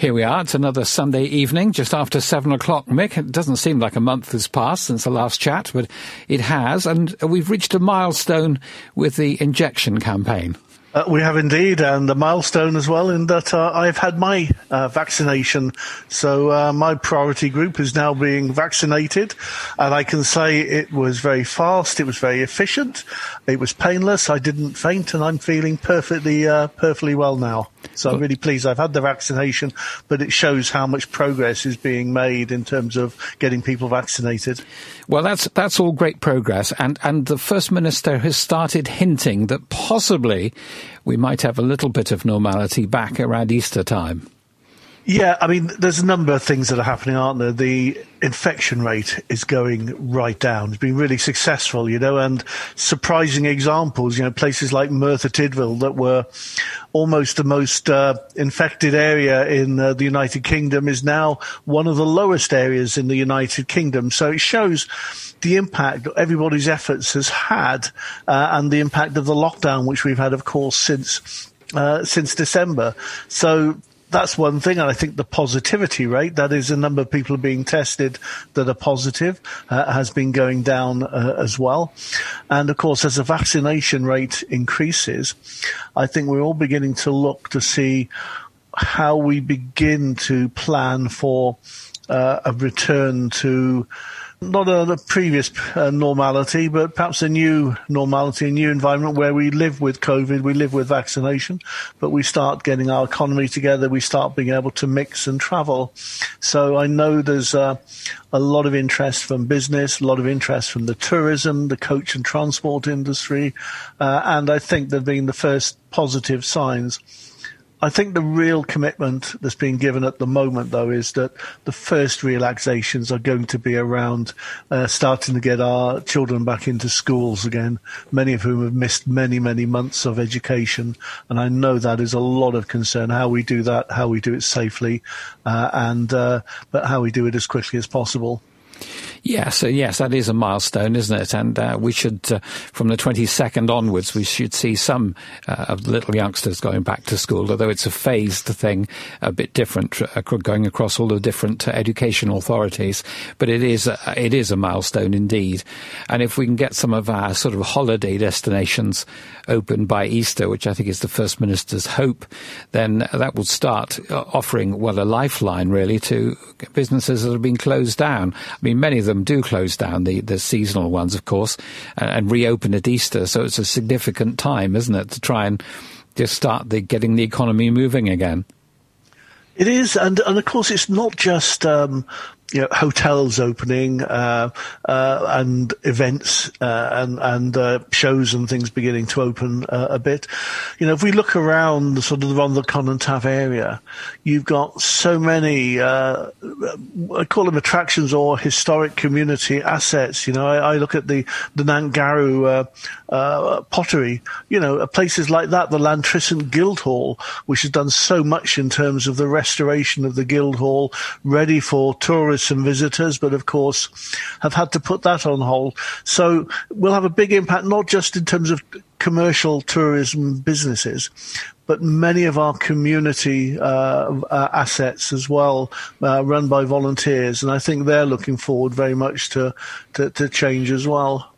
Here we are. It's another Sunday evening, just after seven o'clock, Mick. It doesn't seem like a month has passed since the last chat, but it has. And we've reached a milestone with the injection campaign. Uh, we have indeed, and a milestone as well in that uh, I've had my uh, vaccination. So uh, my priority group is now being vaccinated, and I can say it was very fast, it was very efficient, it was painless. I didn't faint, and I'm feeling perfectly, uh, perfectly well now. So I'm really pleased I've had the vaccination, but it shows how much progress is being made in terms of getting people vaccinated. Well, that's that's all great progress, and and the first minister has started hinting that possibly we might have a little bit of normality back around Easter time. Yeah, I mean, there's a number of things that are happening, aren't there? The infection rate is going right down. It's been really successful, you know, and surprising examples, you know, places like Merthyr Tydfil that were almost the most uh, infected area in uh, the United Kingdom is now one of the lowest areas in the United Kingdom. So it shows the impact everybody's efforts has had uh, and the impact of the lockdown, which we've had, of course, since uh, since December. So that's one thing. And I think the positivity rate, that is, the number of people being tested that are positive, uh, has been going down uh, as well. And of course, as the vaccination rate increases, I think we're all beginning to look to see how we begin to plan for uh, a return to not a, previous uh, normality, but perhaps a new normality, a new environment where we live with COVID, we live with vaccination, but we start getting our economy together, we start being able to mix and travel. So I know there's uh, a lot of interest from business, a lot of interest from the tourism, the coach and transport industry, uh, and I think they've been the first positive signs. I think the real commitment that's being given at the moment, though, is that the first relaxations are going to be around uh, starting to get our children back into schools again, many of whom have missed many, many months of education. And I know that is a lot of concern, how we do that, how we do it safely, uh, and uh, but how we do it as quickly as possible. Yes, uh, yes, that is a milestone, isn't it? And uh, we should, uh, from the 22nd onwards, we should see some uh, of the little youngsters going back to school, although it's a phased thing, a bit different, uh, going across all the different uh, education authorities. But it is, it is a milestone indeed. And if we can get some of our sort of holiday destinations open by Easter, which I think is the First Minister's hope, then that will start offering, well, a lifeline really to businesses that have been closed down. I mean, many of them do close down, the, the seasonal ones, of course, and, and reopen at Easter. So it's a significant time, isn't it, to try and just start the, getting the economy moving again. It is, and and of course, it's not just um, you know, hotels opening uh, uh, and events uh, and and uh, shows and things beginning to open uh, a bit. You know, if we look around the sort of the Rhondda Cynon Taf area, you've got so many. I call them attractions or historic community assets. You know, I, I look at the the Nantgarw pottery. You know, places like that, the Llantrisant Guildhall, which has done so much in terms of the restoration of the Guildhall, ready for tourists tourists and visitors, but of course have had to put that on hold. So we'll have a big impact, not just in terms of commercial tourism businesses, but many of our community uh, uh, assets as well, uh, run by volunteers, and I think they're looking forward very much to, to, to change as well.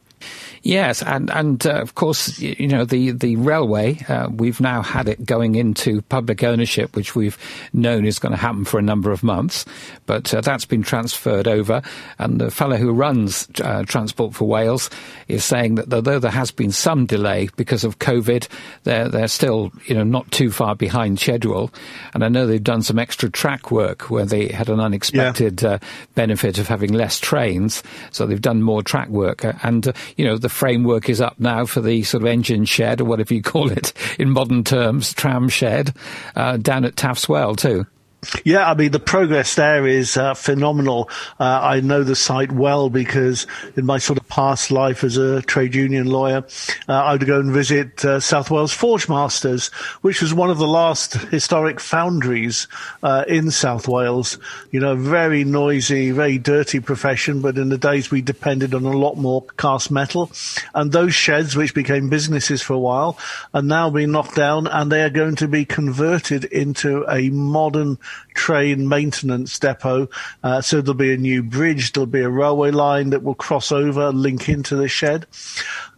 Yes, and and uh, of course, you know the the railway. Uh, we've now had it going into public ownership, which we've known is going to happen for a number of months, but uh, that's been transferred over. And the fellow who runs uh, Transport for Wales is saying that although there has been some delay because of COVID, they're they're still you know not too far behind schedule. And I know they've done some extra track work where they had an unexpected yeah. Uh, benefit of having less trains, so they've done more track work. And uh, you know the framework is up now for the sort of engine shed or whatever you call it in modern terms, tram shed, uh, down at Taff's Well too. Yeah, I mean, the progress there is uh, phenomenal. Uh, I know the site well because in my sort of past life as a trade union lawyer, uh, I would go and visit uh, South Wales Forge Masters, which was one of the last historic foundries uh, in South Wales. You know, very noisy, very dirty profession, but in the days we depended on a lot more cast metal. And those sheds, which became businesses for a while, are now being knocked down and they are going to be converted into a modern train maintenance depot. Uh, so there'll be a new bridge, there'll be a railway line that will cross over, link into the shed.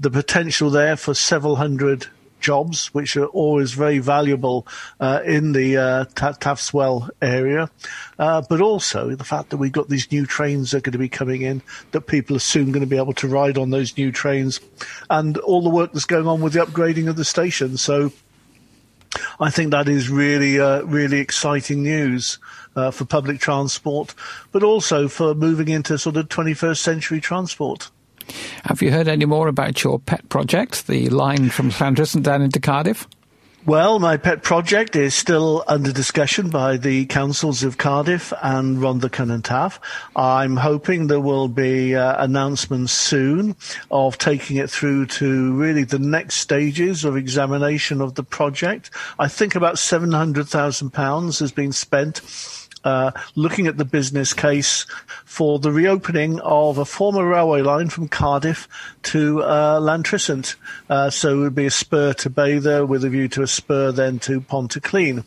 The potential there for several hundred jobs, which are always very valuable uh, in the uh, Taff's Well area, uh, but also the fact that we've got these new trains that are going to be coming in, that people are soon going to be able to ride on those new trains, and all the work that's going on with the upgrading of the station. So I think that is really, uh, really exciting news uh, for public transport, but also for moving into sort of 21st century transport. Have you heard any more about your pet project, the line from Llantrisant down into Cardiff? Well, my pet project is still under discussion by the councils of Cardiff and Rhondda Cynon Taf. I'm hoping there will be uh, announcements soon of taking it through to really the next stages of examination of the project. I think about £700,000 has been spent uh, looking at the business case for the reopening of a former railway line from Cardiff to uh. Uh, so it would be a spur to Beddau with a view to a spur then to Pontyclun.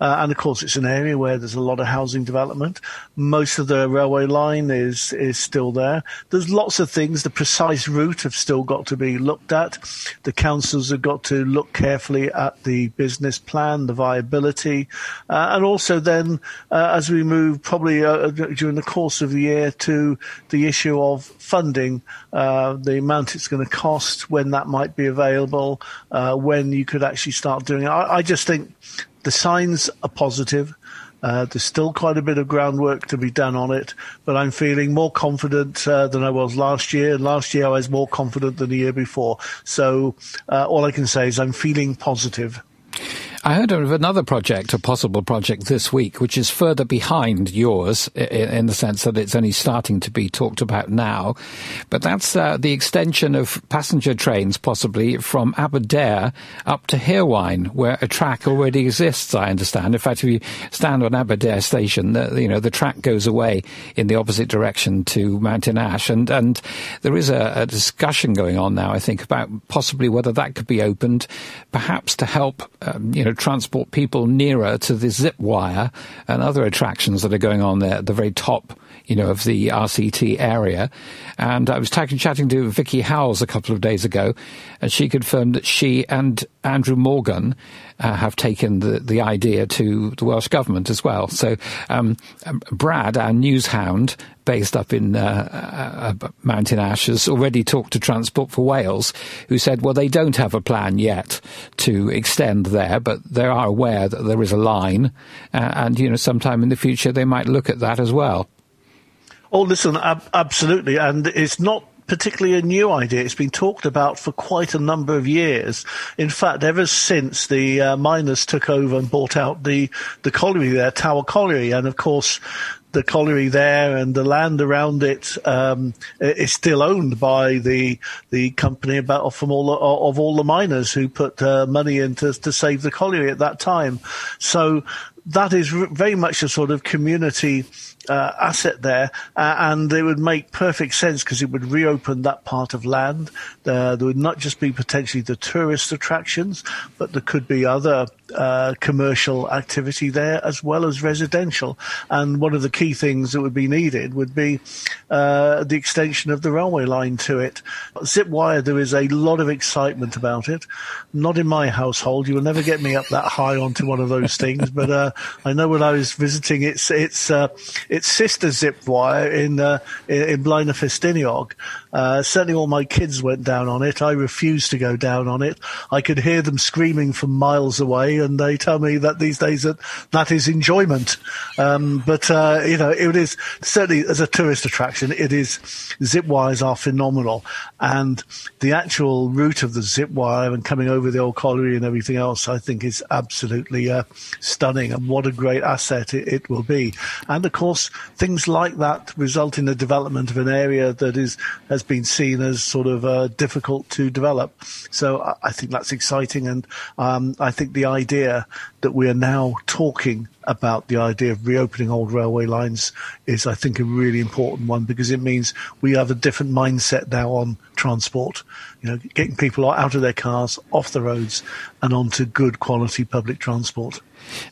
Uh, and of course, it's an area where there's a lot of housing development. Most of the railway line is is still there. There's lots of things. The precise route have still got to be looked at. The councils have got to look carefully at the business plan, the viability, uh, and also then uh, as we move probably uh, during the course of the year to the issue of funding, uh, the amount it's going to cost, when that might be available, uh, when you could actually start doing it. I, I just think the signs are positive. Uh, there's still quite a bit of groundwork to be done on it, but I'm feeling more confident uh, than I was last year. Last year I was more confident than the year before. So uh, all I can say is I'm feeling positive. I heard of another project, a possible project this week, which is further behind yours in, the sense that it's only starting to be talked about now. But that's uh, the extension of passenger trains, possibly from Aberdare up to Hirwaun, where a track already exists. I understand. In fact, if you stand on Aberdare station, the, you know the track goes away in the opposite direction to Mountain Ash, and and there is a, a discussion going on now. I think about possibly whether that could be opened, perhaps to help um, you know transport people nearer to the zip wire and other attractions that are going on there at the very top you know, of the RCT area. And I was t- chatting to Vicky Howells a couple of days ago, and she confirmed that she and Andrew Morgan uh, have taken the, the idea to the Welsh Government as well. So um, Brad, our news hound, based up in uh, uh, Mountain Ash, has already talked to Transport for Wales, who said, well, they don't have a plan yet to extend there, but they are aware that there is a line, uh, and, you know, sometime in the future they might look at that as well. Oh, listen, ab- absolutely. And it's not particularly a new idea. It's been talked about for quite a number of years. In fact, ever since the uh, miners took over and bought out the, the colliery there, Tower Colliery, and of course, the colliery there and the land around it um, is still owned by the the company about from all of all the miners who put uh, money in to, to save the colliery at that time. So that is very much a sort of community uh, asset there, uh, and it would make perfect sense because it would reopen that part of land. Uh, there would not just be potentially the tourist attractions, but there could be other uh, commercial activity there as well as residential. And one of the key things that would be needed would be uh, the extension of the railway line to it. Zip wire, there is a lot of excitement about it. Not in my household. You will never get me up that high onto one of those things, but uh, I know when I was visiting its its its sister zip wire in uh, in, in Blaenau Ffestiniog. Uh, certainly, all my kids went down on it. I refused to go down on it. I could hear them screaming from miles away, and they tell me that these days that that is enjoyment. Um, but uh, you know, it is certainly as a tourist attraction, it is zip wires are phenomenal, and the actual route of the zip wire and coming over the old colliery and everything else, I think is absolutely uh, stunning, and what a great asset it, it will be. And of course, things like that result in the development of an area that is has been seen as sort of uh, difficult to develop. So I, I think that's exciting, and um, I think the idea that we are now talking about the idea of reopening old railway lines is, I think, a really important one because it means we have a different mindset now on transport. You know, getting people out of their cars, off the roads, and onto good quality public transport.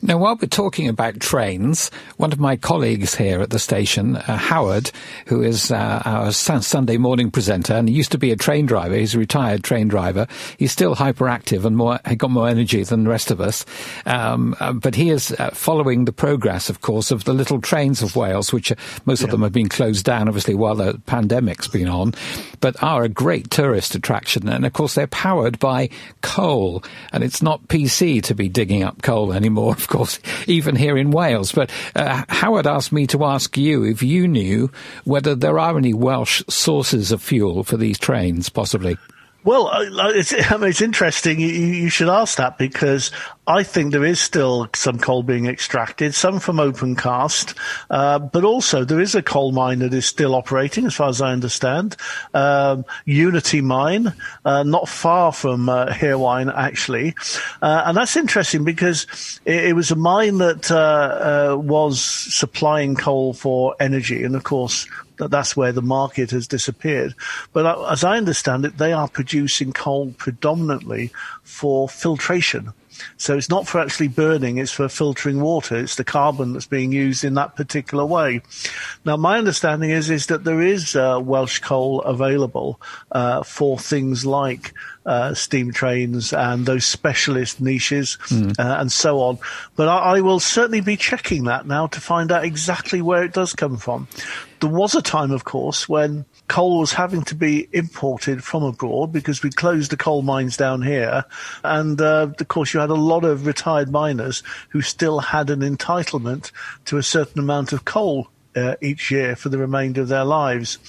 Now, while we're talking about trains, one of my colleagues here at the station, uh, Howard, who is uh, our Sunday morning presenter, and he used to be a train driver. He's a retired train driver. He's still hyperactive and more, he got more energy than the rest of us. Um, uh, but he is uh, following the progress, of course, of the little trains of Wales, which most yeah. of them have been closed down, obviously, while the pandemic's been on, but are a great tourist attraction. And of course, they're powered by coal, and it's not PC to be digging up coal anymore of course, even here in Wales. But uh, Howard asked me to ask you if you knew whether there are any Welsh sources of fuel for these trains, possibly. Well, it's, I mean, it's interesting. You, you, should ask that because I think there is still some coal being extracted, some from open cast, uh, but also there is a coal mine that is still operating, as far as I understand. Um, Unity Mine, uh, not far from uh, actually, uh, and that's interesting because it, it was a mine that uh, uh, was supplying coal for energy, and of course that that's where the market has disappeared. But as I understand it, they are producing coal predominantly for filtration. So it's not for actually burning, it's for filtering water. It's the carbon that's being used in that particular way. Now, my understanding is, is that there is uh, Welsh coal available uh, for things like uh, steam trains and those specialist niches mm. uh, and so on. But I, I, will certainly be checking that now to find out exactly where it does come from. There was a time, of course, when coal was having to be imported from abroad because we closed the coal mines down here. And uh, of course, you had a lot of retired miners who still had an entitlement to a certain amount of coal uh, each year for the remainder of their lives.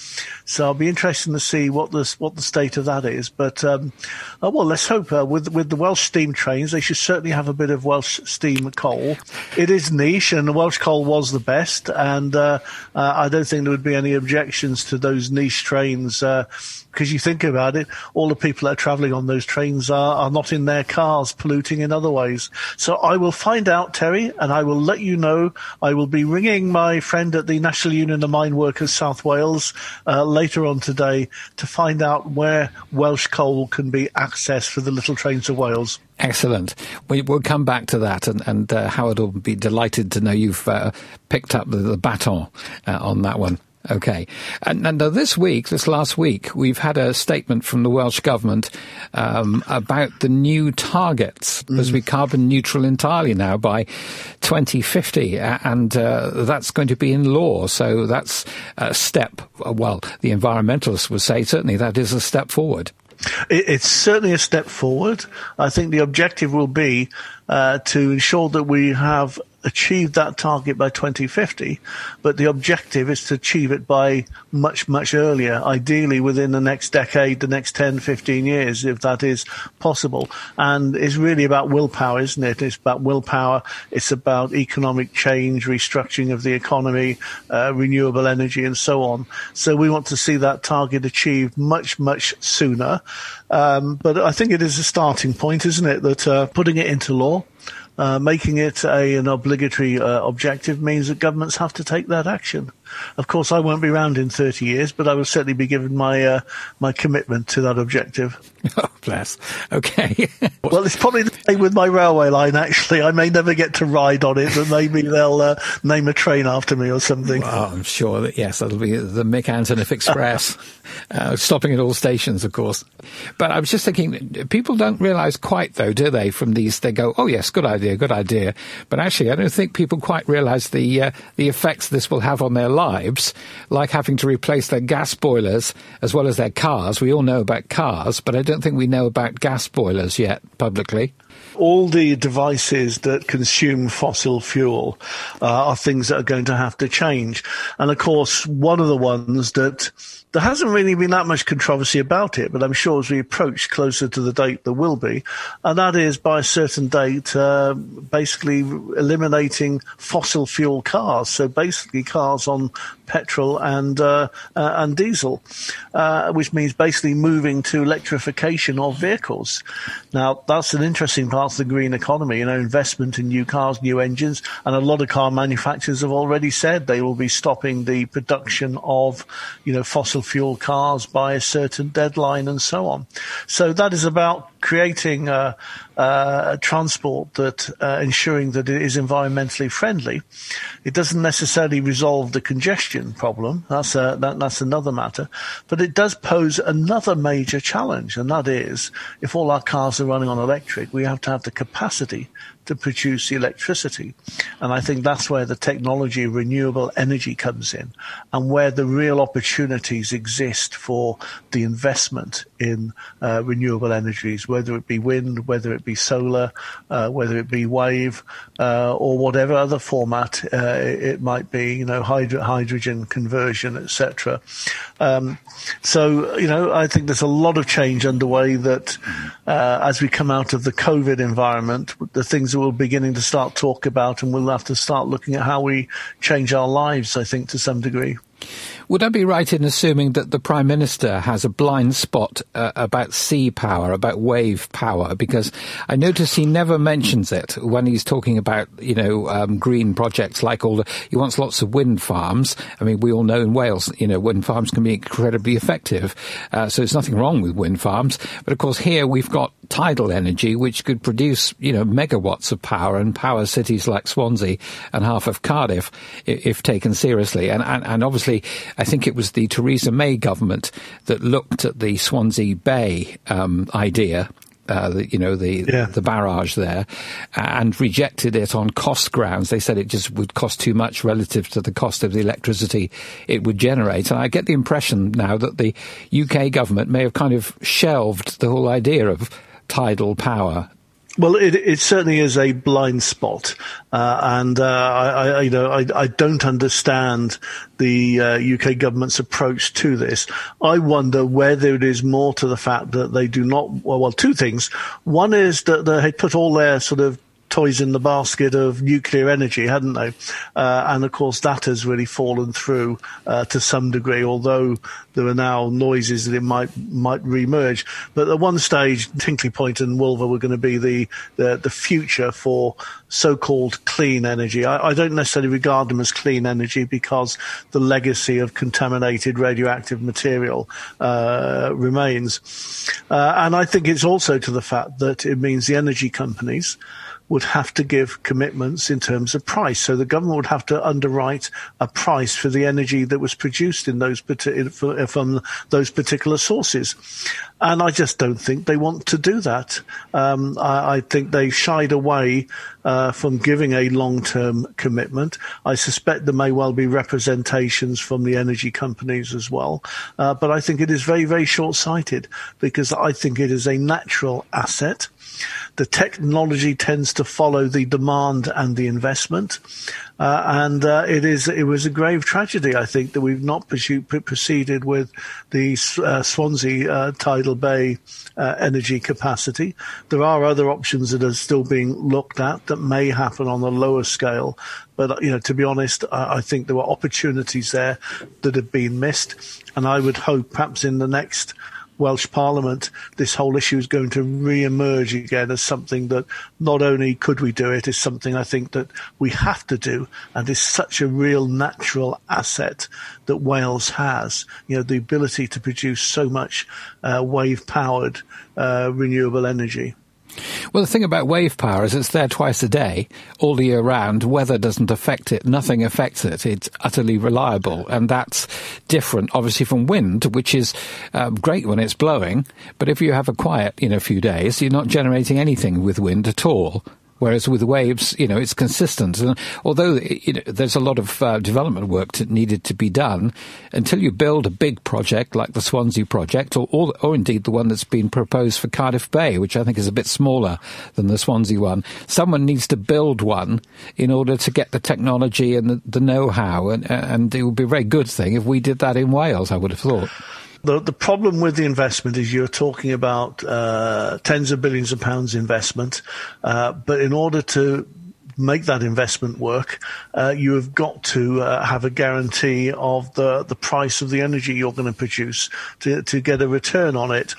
So I'll be interested to see what the what the state of that is. But um, oh, well, let's hope uh, with with the Welsh steam trains, they should certainly have a bit of Welsh steam coal. It is niche, and the Welsh coal was the best, and uh, uh I don't think there would be any objections to those niche trains uh, because you think about it, all the people that are travelling on those trains are, are not in their cars, polluting in other ways. So I will find out, Terry, and I will let you know. I will be ringing my friend at the National Union of Mine Workers South Wales uh, later on today to find out where Welsh coal can be accessed for the little trains of Wales. Excellent. We, will come back to that, and, and uh, Howard will be delighted to know you've uh, picked up the, the baton uh, on that one. Okay. And, and this week, this last week, we've had a statement from the Welsh Government um, about the new targets mm. as we carbon neutral entirely now by 2050. And uh, that's going to be in law. So that's a step. Well, the environmentalists would say certainly that is a step forward. It's certainly a step forward. I think the objective will be to ensure that we have achieved that target by 2050, but the objective is to achieve it by much, much earlier, ideally within the next decade, the next 10, 15 years, if that is possible. And it's really about willpower, isn't it? It's about willpower. It's about economic change, restructuring of the economy, uh, renewable energy, and so on. So we want to see that target achieved much, much sooner. Um, but I think it is a starting point, isn't it, that uh, putting it into law uh, making it a, an obligatory uh, objective means that governments have to take that action. Of course, I won't be around in 30 years, but I will certainly be giving my uh, my commitment to that objective. Oh, bless. Okay. well, it's probably the same with my railway line, actually. I may never get to ride on it, but maybe they'll uh, name a train after me or something. Well, I'm sure that, yes, that'll be the Mick Antoniw Express, uh, stopping at all stations, of course. But I was just thinking, people don't realise quite, though, do they, from these, they go, oh, yes, good idea, good idea. But actually, I don't think people quite realise the, uh, the effects this will have on their lives lives, like having to replace their gas boilers as well as their cars. We all know about cars, but I don't think we know about gas boilers yet publicly. All the devices that consume fossil fuel uh, are things that are going to have to change. And of course, one of the ones that there hasn't really been that much controversy about it, but I'm sure as we approach closer to the date, there will be. And that is by a certain date, uh, basically eliminating fossil fuel cars. So basically cars on petrol and, uh, uh, and diesel, uh, which means basically moving to electrification of vehicles. Now, that's an interesting part of the green economy, you know, investment in new cars, new engines, and a lot of car manufacturers have already said they will be stopping the production of, you know, fossil fossil fuel cars by a certain deadline and so on. So that is about creating a, a transport that uh, ensuring that it is environmentally friendly. It doesn't necessarily resolve the congestion problem. That's a, that, that's another matter, but it does pose another major challenge, and that is if all our cars are running on electric, we have to have the capacity to produce electricity. And I think that's where the technology of renewable energy comes in and where the real opportunities exist for the investment in uh, renewable energies, whether it be wind, whether it be solar, uh, whether it be wave, uh, or whatever other format uh, it might be, you know, hydro- hydrogen conversion, etc. Um, so, you know, I think there's a lot of change underway that uh, as we come out of the COVID environment, the things that we're beginning to start talk about and we'll have to start looking at how we change our lives, I think, to some degree. Would I be right in assuming that the Prime Minister has a blind spot uh, about sea power, about wave power? Because I notice he never mentions it when he's talking about, you know, um, green projects like all the, he wants lots of wind farms. I mean, we all know in Wales, you know, wind farms can be incredibly effective. Uh, so there's nothing wrong with wind farms. But of course here we've got tidal energy, which could produce, you know, megawatts of power and power cities like Swansea and half of Cardiff if, if taken seriously. And, and, and obviously, I think it was the Theresa May government that looked at the Swansea Bay um, idea uh, the, you know the yeah. the barrage there, and rejected it on cost grounds. They said it just would cost too much relative to the cost of the electricity it would generate. And I get the impression now that the UK government may have kind of shelved the whole idea of tidal power well, it, it, certainly is a blind spot, uh, and uh, I, I, you know, I, I, don't understand the uh, UK government's approach to this. I wonder whether it is more to the fact that they do not. Well, well two things. One is that they put all their sort of toys in the basket of nuclear energy, hadn't they? Uh, and of course, that has really fallen through uh, to some degree, although there are now noises that it might might re-emerge. But at one stage, Hinkley Point and Wylfa were going to be the, the, the future for so-called clean energy. I, I, don't necessarily regard them as clean energy because the legacy of contaminated radioactive material uh, remains. Uh, and I think it's also to the fact that it means the energy companies would have to give commitments in terms of price. So the government would have to underwrite a price for the energy that was produced in those from those particular sources. And I just don't think they want to do that. Um, I, I, think they shied away uh, from giving a long-term commitment. I suspect there may well be representations from the energy companies as well. Uh, but I think it is very, very short-sighted because I think it is a natural asset the technology tends to follow the demand and the investment. Uh, and uh, it is it was a grave tragedy, I think, that we've not pursued, proceeded with the uh, Swansea uh, tidal bay uh, energy capacity. There are other options that are still being looked at that may happen on a lower scale. But you know, to be honest, I think there were opportunities there that have been missed, and I would hope perhaps in the next Welsh Parliament, this whole issue is going to re-emerge again as something that not only could we do it, is something I think that we have to do, and is such a real natural asset that Wales has. You know, the ability to produce so much uh, wave-powered uh, renewable energy. Well, the thing about wave power is it's there twice a day, all the year round. Weather doesn't affect it. Nothing affects it. It's utterly reliable. And that's different, obviously, from wind, which is um, great when it's blowing. But if you have a quiet, you know, few days, you're not generating anything with wind at all. Whereas with waves, you know, it's consistent. And although you know, there's a lot of uh, development work that needed to be done, until you build a big project like the Swansea project, or, or, or indeed the one that's been proposed for Cardiff Bay, which I think is a bit smaller than the Swansea one, someone needs to build one in order to get the technology and the, the know-how. And, and it would be a very good thing if we did that in Wales, I would have thought. The, the problem with the investment is you're talking about uh, tens of billions of pounds investment, uh, but in order to make that investment work, uh, you have got to uh, have a guarantee of the, the price of the energy you're going to produce to, to get a return on it.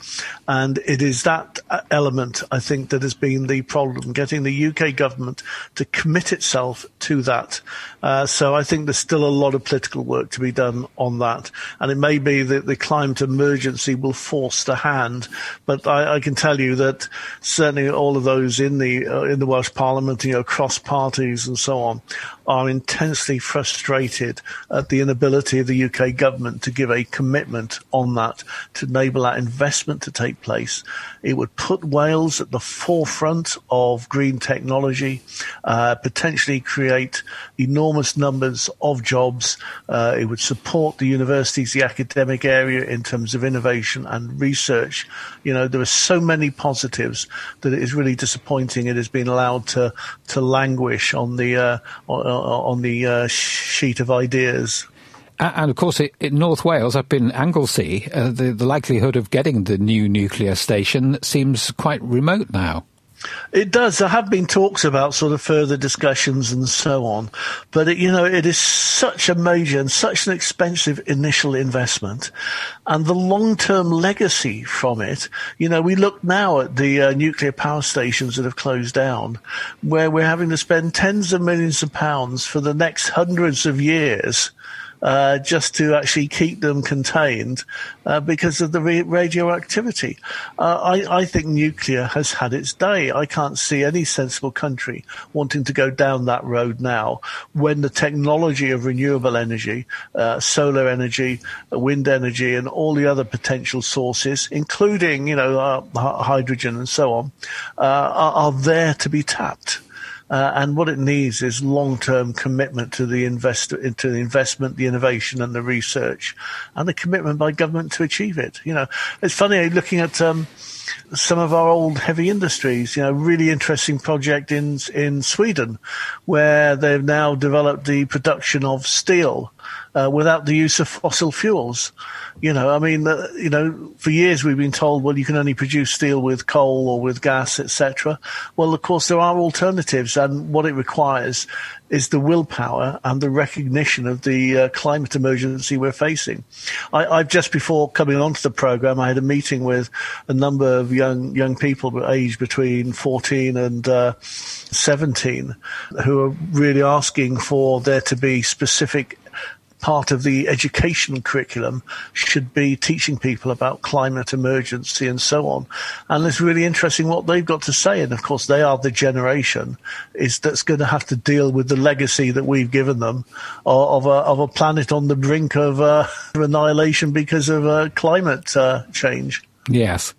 And it is that uh, element, I think, that has been the problem, getting the UK government to commit itself to that. Uh, so I think there's still a lot of political work to be done on that. And it may be that the climate emergency will force the hand, but I, I can tell you that certainly all of those in the, uh, in the Welsh Parliament, you know, across parties and so on are intensely frustrated at the inability of the UK government to give a commitment on that to enable that investment to take place. It would put Wales at the forefront of green technology, uh, potentially create enormous numbers of jobs. Uh, it would support the universities, the academic area in terms of innovation and research. You know, there are so many positives that it is really disappointing it has been allowed to, to languish on the, uh, on, on the uh, sheet of ideas. And of course, in North Wales, up in Anglesey, uh, the, the likelihood of getting the new nuclear station seems quite remote now. It does. There have been talks about sort of further discussions and so on, but it, you know, it is such a major and such an expensive initial investment, and the long-term legacy from it. You know, we look now at the uh, nuclear power stations that have closed down, where we're having to spend tens of millions of pounds for the next hundreds of years uh, just to actually keep them contained uh, because of the re- radioactivity. Uh, I, I, think nuclear has had its day. I can't see any sensible country wanting to go down that road now when the technology of renewable energy, uh, solar energy, wind energy, and all the other potential sources, including you know uh, hydrogen and so on, are, are there to be tapped. Uh, and what it needs is long-term commitment to the invest into the investment, the innovation, and the research, and the commitment by government to achieve it. You know, it's funny looking at. Um, some of our old heavy industries. You know, really interesting project in in Sweden, where they've now developed the production of steel uh, without the use of fossil fuels. You know, I mean, uh, you know, for years we've been told, well, you can only produce steel with coal or with gas, etc. Well, of course, there are alternatives, and what it requires is the willpower and the recognition of the uh, climate emergency we're facing. I, have just before coming onto the program, I had a meeting with a number of young young people aged between 14 and uh, 17 who are really asking for there to be specific part of the education curriculum should be teaching people about climate emergency and so on. And it's really interesting what they've got to say. And of course, they are the generation is that's going to have to deal with the legacy that we've given them of, of, a, of a planet on the brink of uh, annihilation because of uh, climate uh, change. Yes.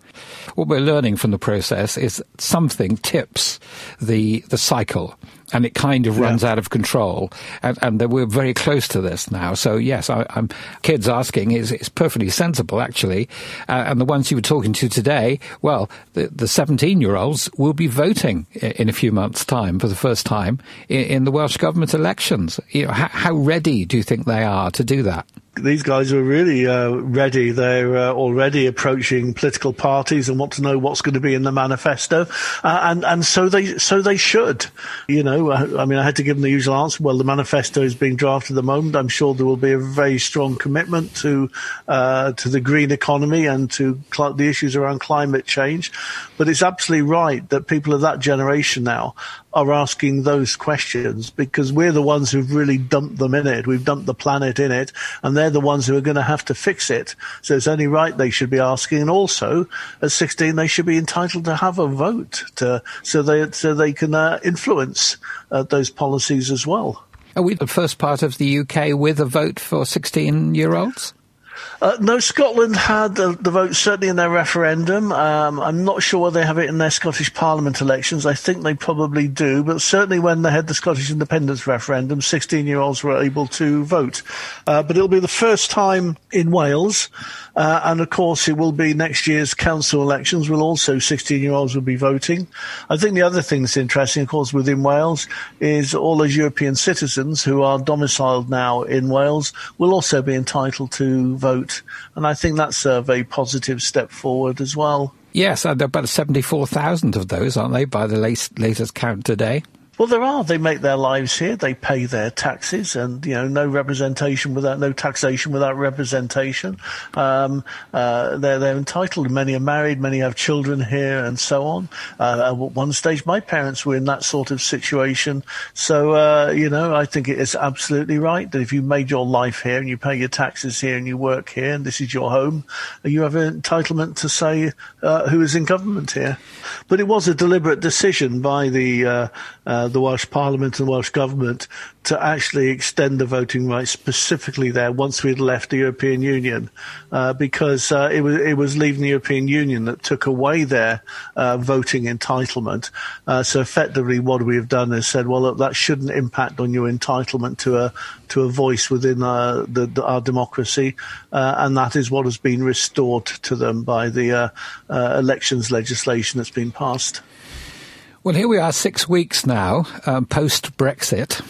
What we're learning from the process is something tips the the cycle and it kind of runs yeah. out of control. And, and we're very close to this now. So yes, I, am kids asking is it's perfectly sensible actually. Uh, and the ones you were talking to today, well, the, the 17 year olds will be voting in a few months' time for the first time in, in the Welsh government elections. You know, how, how ready do you think they are to do that? These guys are really uh, ready. They're uh, already approaching political parties and want to know what's going to be in the manifesto, uh, and and so they so they should. You know, uh, I mean, I had to give them the usual answer. Well, the manifesto is being drafted at the moment. I'm sure there will be a very strong commitment to uh, to the green economy and to cl- the issues around climate change. But it's absolutely right that people of that generation now are asking those questions because we're the ones who've really dumped them in it. We've dumped the planet in it, and they're the ones who are going to have to fix it. So it's only right they should be asking. And also, at 16, they should be entitled to have a vote to, so they so they can uh, influence uh, those policies as well. Are we the first part of the UK with a vote for 16 year olds? Uh, no, Scotland had the, the, vote certainly in their referendum. Um, I'm not sure whether they have it in their Scottish Parliament elections. I think they probably do, but certainly when they had the Scottish independence referendum, 16 year olds were able to vote. Uh, but it'll be the first time in Wales, uh, and of course it will be next year's council elections. Will also 16 year olds will be voting. I think the other thing that's interesting, of course, within Wales is all those European citizens who are domiciled now in Wales will also be entitled to vote. And I think that's a very positive step forward as well. Yes, uh, there are about 74,000 of those, aren't they, by the latest count today? Well, there are. They make their lives here. They pay their taxes, and you know, no representation without no taxation without representation. Um, uh, they're they're entitled. Many are married. Many have children here, and so on. Uh, at one stage, my parents were in that sort of situation. So uh, you know, I think it is absolutely right that if you made your life here and you pay your taxes here and you work here and this is your home, you have an entitlement to say uh, who is in government here. But it was a deliberate decision by the uh, the Welsh Parliament and Welsh Government to actually extend the voting rights specifically there once we'd left the European Union, uh, because uh, it was it was leaving the European Union that took away their uh, voting entitlement. Uh, so effectively, what we have done is said, well, look, that shouldn't impact on your entitlement to a to a voice within the, the, our democracy, and that is what has been restored to them by the elections legislation that's been passed. Well, here we are, six weeks now um, post Brexit,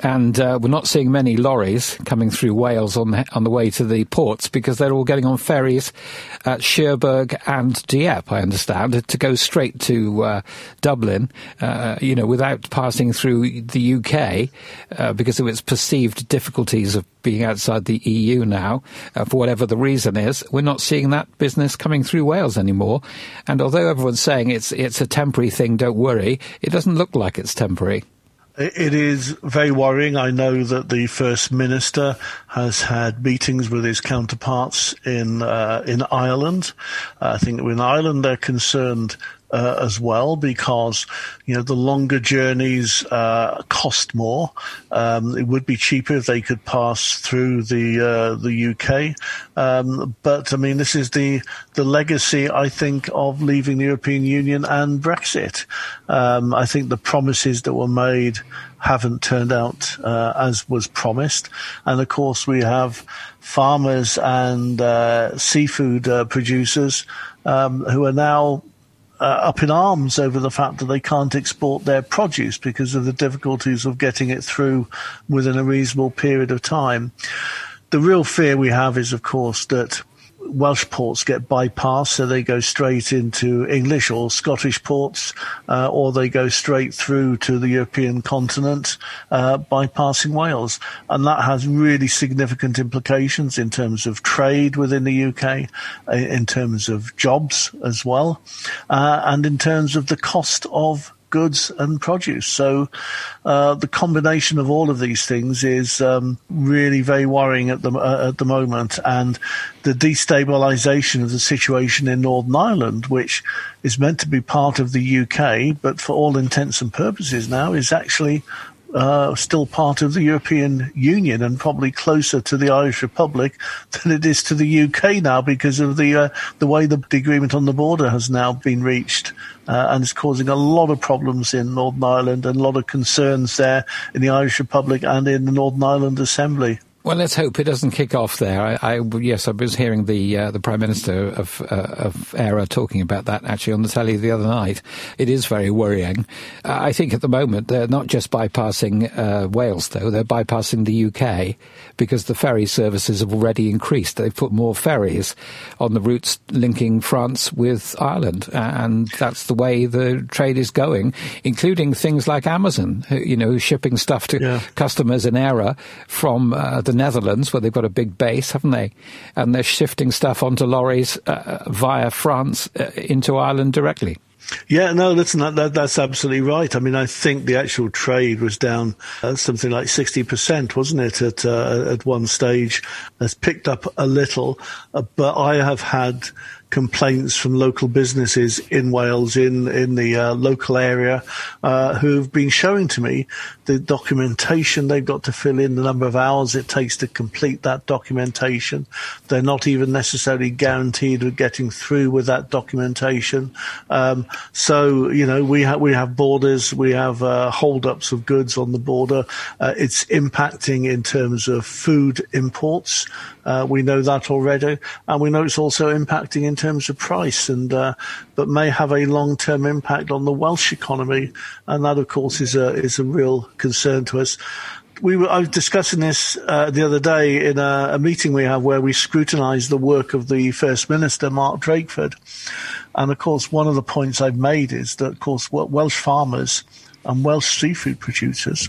and uh, we're not seeing many lorries coming through Wales on the, on the way to the ports because they're all getting on ferries at Cherbourg and Dieppe. I understand to go straight to uh, Dublin, uh, you know, without passing through the UK uh, because of its perceived difficulties of being outside the EU now, uh, for whatever the reason is, we're not seeing that business coming through Wales anymore. And although everyone's saying it's it's a temporary thing, don't worry, it doesn't look like it's temporary. It is very worrying. I know that the First Minister has had meetings with his counterparts in uh, in Ireland. I think in Ireland they're concerned uh, as well because you know the longer journeys uh, cost more. Um, it would be cheaper if they could pass through the uh, the UK, um, but I mean this is the the legacy I think of leaving the European Union and Brexit. Um, I think the promises that were made haven't turned out uh, as was promised, and of course we have farmers and uh, seafood uh, producers um, who are now uh, up in arms over the fact that they can't export their produce because of the difficulties of getting it through within a reasonable period of time. The real fear we have is, of course, that Welsh ports get bypassed, so they go straight into English or Scottish ports, uh, or they go straight through to the European continent, uh, bypassing Wales. And that has really significant implications in terms of trade within the UK, uh, in terms of jobs as well, uh, and in terms of the cost of goods and produce. So uh, the combination of all of these things is um, really very worrying at the uh, at the moment, and the destabilisation of the situation in Northern Ireland, which is meant to be part of the UK, but for all intents and purposes now is actually uh, still part of the European Union and probably closer to the Irish Republic than it is to the UK now because of the uh, the way the, agreement on the border has now been reached. Uh, and it's causing a lot of problems in Northern Ireland and a lot of concerns there in the Irish Republic and in the Northern Ireland Assembly. Well, let's hope it doesn't kick off there. I, I yes, I was hearing the uh, the Prime Minister of uh, of Eire talking about that actually on the telly the other night. It is very worrying. Uh, I think at the moment they're not just bypassing uh, Wales though; they're bypassing the UK because the ferry services have already increased. They've put more ferries on the routes linking France with Ireland, and that's the way the trade is going, including things like Amazon. You know, shipping stuff to yeah. customers in Eire from uh, the Netherlands, where they've got a big base, haven't they? And they're shifting stuff onto lorries uh, via France uh, into Ireland directly. Yeah, no, listen, that, that, that's absolutely right. I mean, I think the actual trade was down uh, something like 60%, wasn't it, at, uh, at one stage. Has picked up a little, uh, but I have had complaints from local businesses in Wales, in in the uh, local area, uh, who've been showing to me the documentation they've got to fill in, the number of hours it takes to complete that documentation. They're not even necessarily guaranteed of getting through with that documentation. Um, so you know we have we have borders, we have uh, hold-ups of goods on the border. Uh, it's impacting in terms of food imports. Uh, we know that already, and we know it's also impacting in terms of price, and uh, but may have a long-term impact on the Welsh economy, and that, of course, is a is a real concern to us. We were, I was discussing this uh, the other day in a, a meeting we have where we scrutinise the work of the First Minister, Mark Drakeford. And of course, one of the points I've made is that, of course, Welsh farmers and Welsh seafood producers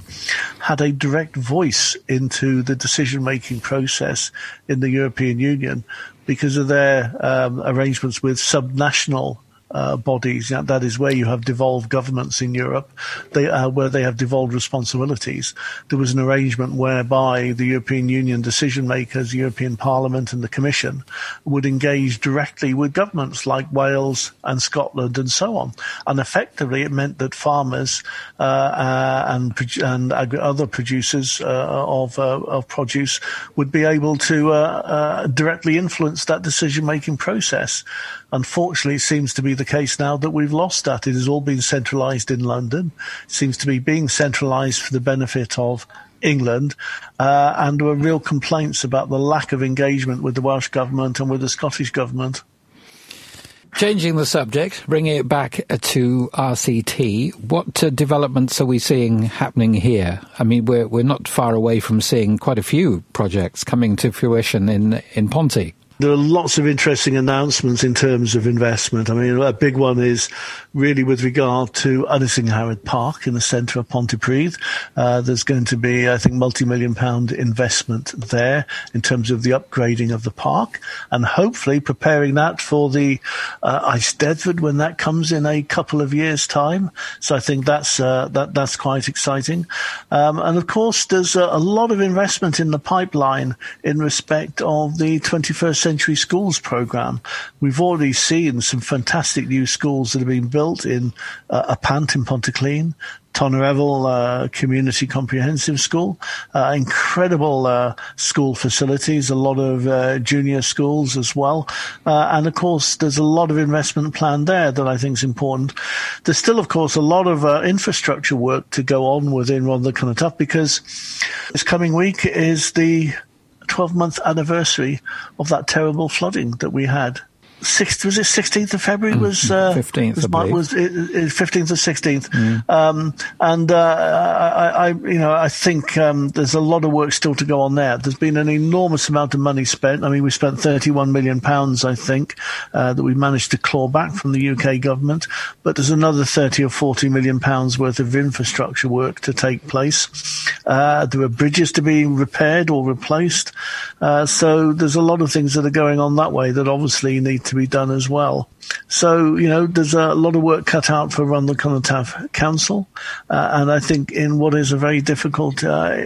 had a direct voice into the decision making process in the European Union because of their um, arrangements with subnational uh, bodies. that is where you have devolved governments in Europe, they, uh, where they have devolved responsibilities. There was an arrangement whereby the European Union decision makers, European Parliament and the Commission would engage directly with governments like Wales and Scotland and so on. And effectively, it meant that farmers uh, uh and and other producers uh, of uh, of produce would be able to directly influence that decision making process. Unfortunately, it seems to be the case now that we've lost that. It has all been centralised in London. It seems to be being centralised for the benefit of England, uh, and there were real complaints about the lack of engagement with the Welsh government and with the Scottish government. Changing the subject, bringing it back to RCT, what uh, developments are we seeing happening here? I mean, we're we're not far away from seeing quite a few projects coming to fruition in in Ponty. There are lots of interesting announcements in terms of investment. I mean, a big one is really with regard to Ynysangharad Park in the centre of Pontypridd. Uh, there's going to be, I think, multi-million pound investment there in terms of the upgrading of the park and hopefully preparing that for the uh, Eisteddfod when that comes in a couple of years' time. So I think that's uh, that that's quite exciting. Um, and of course, there's a, a lot of investment in the pipeline in respect of the 21st century Century Schools program. We've already seen some fantastic new schools that have been built in uh, Y Pant in Pontyclun, Tonyrefail uh, Community Comprehensive School. Uh, incredible uh, school facilities, a lot of uh, junior schools as well. Uh, and of course, there's a lot of investment planned there that I think is important. There's still, of course, a lot of uh, infrastructure work to go on within Rhondda Cynon Taf because this coming week is the 12 month anniversary of that terrible flooding that we had sixth was it sixteenth of February mm, was uh, fifteenth uh, was fifteenth or sixteenth, mm. um, and uh, I, I, you know I think um, there's a lot of work still to go on there. There's been an enormous amount of money spent. I mean, we spent 31 million pounds, I think, uh, that we managed to claw back from the UK government, but there's another 30 or 40 million pounds worth of infrastructure work to take place. Uh, there are bridges to be repaired or replaced, uh, so there's a lot of things that are going on that way that obviously need to to be done as well. So, you know, there's a lot of work cut out for Cynon Taf Council. Uh, and I think in what is a very difficult, uh,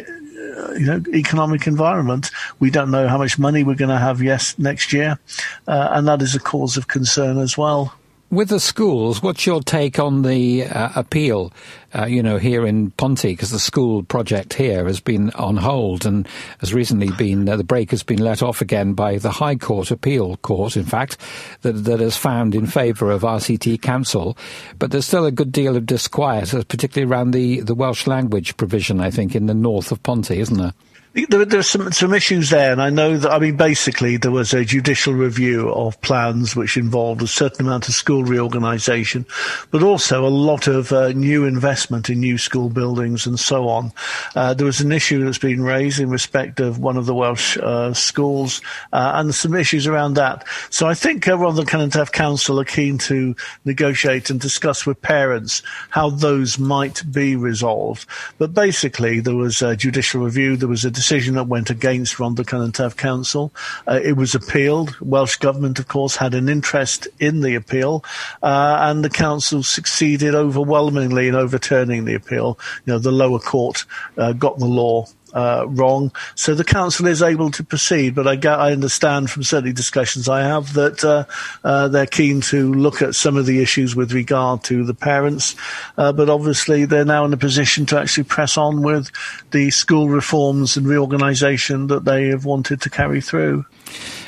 you know, economic environment, we don't know how much money we're going to have yes next year. Uh, and that is a cause of concern as well with the schools, what's your take on the uh, appeal, uh, you know, here in Ponty? Because the school project here has been on hold and has recently been, uh, the brake has been let off again by the High Court Appeal Court, in fact, that, that has found in favour of RCT Council. But there's still a good deal of disquiet, uh, particularly around the, the Welsh language provision, I think, in the north of Ponty, isn't there? There, are some some issues there, and I know that. I mean, basically, there was a judicial review of plans which involved a certain amount of school reorganisation, but also a lot of uh, new investment in new school buildings and so on. Uh, there was an issue that's been raised in respect of one of the Welsh uh, schools, uh, and some issues around that. So I think uh, Cynon Taf Council are keen to negotiate and discuss with parents how those might be resolved. But basically, there was a judicial review. There was a decision that went against Rhondda Cynon Taf Council. Uh, it was appealed. Welsh Government, of course, had an interest in the appeal, uh, and the council succeeded overwhelmingly in overturning the appeal. You know, the lower court uh, got the law uh, wrong. So the council is able to proceed, but I, get, I understand from certainly discussions I have that uh, uh, they're keen to look at some of the issues with regard to the parents. Uh, but obviously, they're now in a position to actually press on with the school reforms and reorganisation that they have wanted to carry through.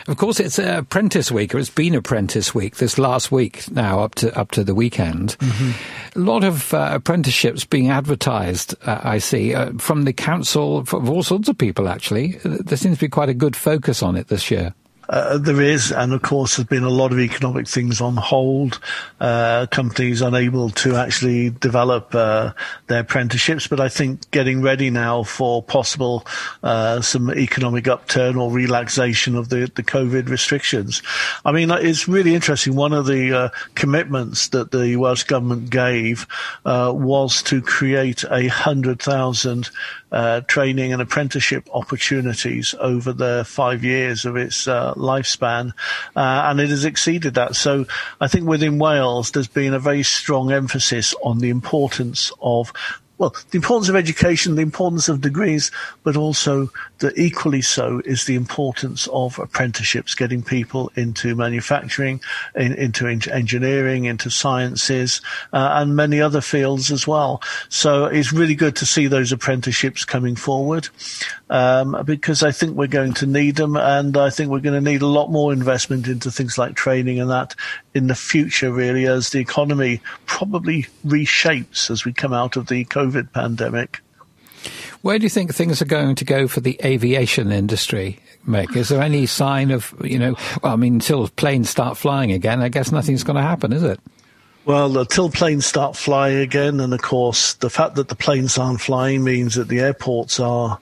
Of course, it's Apprentice Week, or it's been Apprentice Week this last week now, up to up to the weekend. Mm-hmm. A lot of uh, apprenticeships being advertised. Uh, I see uh, from the council, from all sorts of people. Actually, there seems to be quite a good focus on it this year. Uh, there is, and of course, there's been a lot of economic things on hold. Uh, companies unable to actually develop uh, their apprenticeships, but I think getting ready now for possible uh, some economic upturn or relaxation of the, the COVID restrictions. I mean, it's really interesting. One of the uh, commitments that the Welsh government gave was to create a hundred thousand training and apprenticeship opportunities over the five years of its lifespan, uh, and it has exceeded that. So I think within Wales, there's been a very strong emphasis on the importance of well, the importance of education, the importance of degrees, but also the equally so is the importance of apprenticeships, getting people into manufacturing, in, into engineering, into sciences, uh, and many other fields as well. So it's really good to see those apprenticeships coming forward, um, because I think we're going to need them, and I think we're going to need a lot more investment into things like training and that in the future, really, as the economy probably reshapes as we come out of the COVID pandemic. Where do you think things are going to go for the aviation industry, Mick? Is there any sign of, you know, well, I mean, until planes start flying again, I guess nothing's going to happen, is it? Well, until planes start flying again, and of course, the fact that the planes aren't flying means that the airports are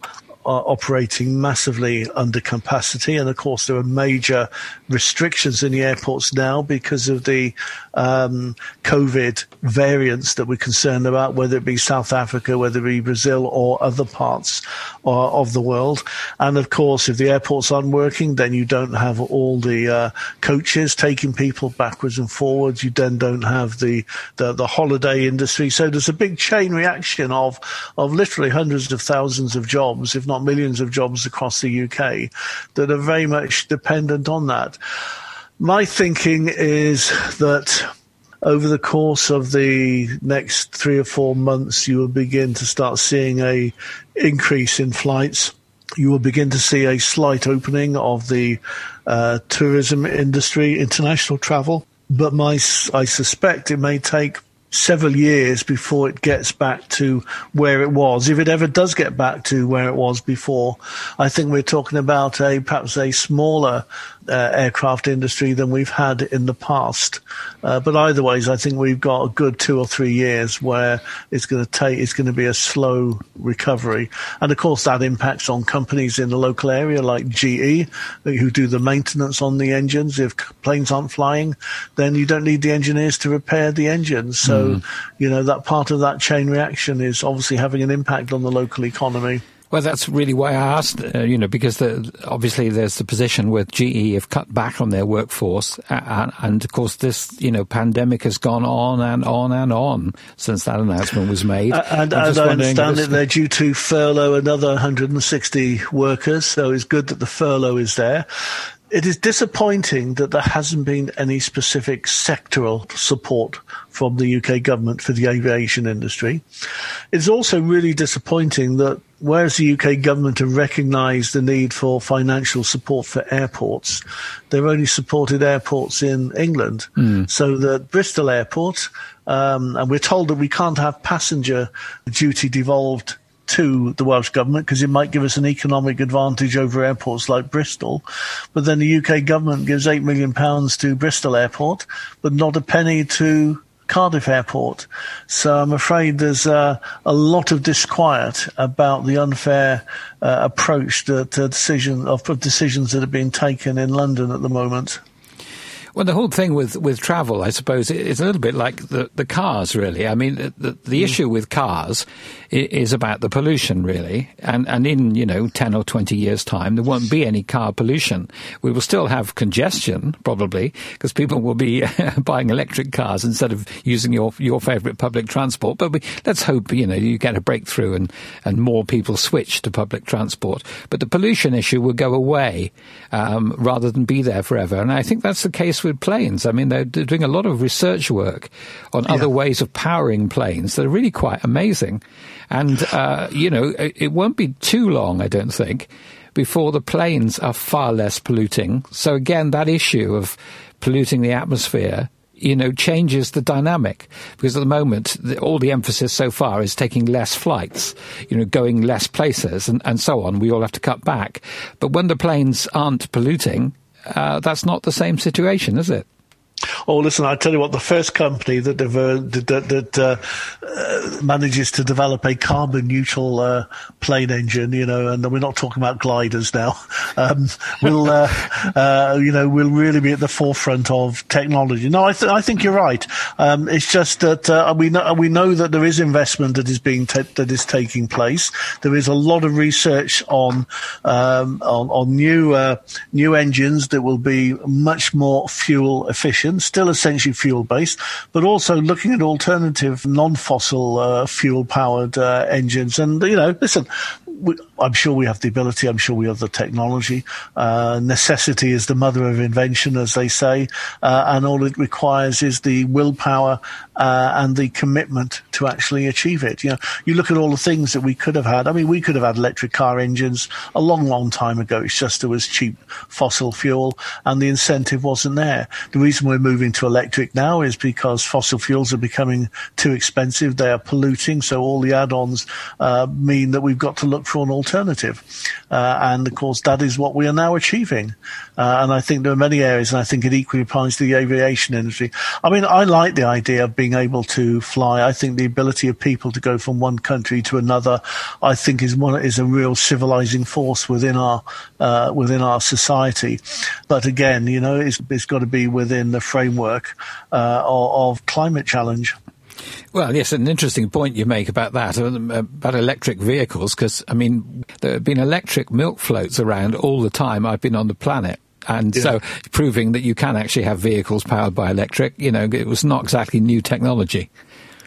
are operating massively under capacity. And of course, there are major restrictions in the airports now because of the um, COVID variants that we're concerned about, whether it be South Africa, whether it be Brazil or other parts uh, of the world. And of course, if the airports aren't working, then you don't have all the uh, coaches taking people backwards and forwards. You then don't have the, the, the holiday industry. So there's a big chain reaction of of literally hundreds of thousands of jobs, if not millions of jobs across the UK, that are very much dependent on that. My thinking is that over the course of the next three or four months, you will begin to start seeing a increase in flights. You will begin to see a slight opening of the uh, tourism industry, international travel. But my, I suspect it may take several years before it gets back to where it was. If it ever does get back to where it was before, I think we're talking about a perhaps a smaller uh, aircraft industry than we've had in the past. Uh, but either ways, I think we've got a good two or three years where it's going to take, it's going to be a slow recovery. And of course, that impacts on companies in the local area like GE who do the maintenance on the engines. If planes aren't flying, then you don't need the engineers to repair the engines. So, mm. you know, that part of that chain reaction is obviously having an impact on the local economy. Well, that's really why I asked, uh, you know, because the, obviously there's the position with GE have cut back on their workforce, and, and, of course this, you know, pandemic has gone on and on and on since that announcement was made. Uh, and as I understand it, they're due to furlough another 160 workers, so it's good that the furlough is there. It is disappointing that there hasn't been any specific sectoral support from the UK government for the aviation industry. It's also really disappointing that whereas the UK government have recognised the need for financial support for airports, they've only supported airports in England. Mm. So that Bristol Airport, um, and we're told that we can't have passenger duty devolved to the Welsh government because it might give us an economic advantage over airports like Bristol. But then the UK government gives £8 million to Bristol Airport, but not a penny to Cardiff Airport. So I'm afraid there's uh, a lot of disquiet about the unfair uh, approach to, to decision of, of decisions that are being taken in London at the moment. Well, the whole thing with, with travel, I suppose, is a little bit like the, the cars, really. I mean, the, the, the mm. issue with cars is about the pollution, really. And, and in, you know, 10 or 20 years' time, there won't be any car pollution. We will still have congestion, probably, because people will be buying electric cars instead of using your, your favorite public transport. But we, let's hope, you know, you get a breakthrough and, and more people switch to public transport. But the pollution issue will go away, um, rather than be there forever. And I think that's the case with planes. I mean, they're, they're doing a lot of research work on yeah. other ways of powering planes that are really quite amazing. And, uh, you know, it, won't be too long, I don't think, before the planes are far less polluting. So again, that issue of polluting the atmosphere you know, changes the dynamic because at the moment, the, all the emphasis so far is taking less flights, you know, going less places and, and so on. We all have to cut back. But when the planes aren't polluting, uh, that's not the same situation, is it? Oh, listen, I tell you what, the first company that uh, that, that uh, uh, manages to develop a carbon neutral uh, plane engine, you know, and we're not talking about gliders now, um, will, uh, uh, you know, will really be at the forefront of technology. No, I, th- I think you're right. Um, it's just that we know we know that there is investment that is being that is taking place. There is a lot of research on um, on, on, new new engines that will be much more fuel efficient still essentially fuel based, but also looking at alternative non-fossil uh, fuel powered uh, engines. And you know, listen, we, I'm sure we have the ability. I'm sure we have the technology. Uh, necessity is the mother of invention, as they say, uh, and all it requires is the willpower uh, and the commitment to actually achieve it. You know, you look at all the things that we could have had. I mean, we could have had electric car engines a long, long time ago. It's just there was cheap fossil fuel, and the incentive wasn't there. The reason we're moving to electric now is because fossil fuels are becoming too expensive. They are polluting, so all the add-ons uh, mean that we've got to look for an alternative. Uh, and of course, that is what we are now achieving. Uh, and I think there are many areas, and I think it equally applies to the aviation industry. I mean, I like the idea of being able to fly. I think the ability of people to go from one country to another, I think, is one is a real civilizing force within our uh, within our society. But again, you know, it's, it's got to be within the framework uh, of, of climate challenge. Well, yes, an interesting point you make about that, uh, about electric vehicles, because, I mean, there have been electric milk floats around all the time I've been on the planet. And yeah. so proving that you can actually have vehicles powered by electric, you know, it was not exactly new technology.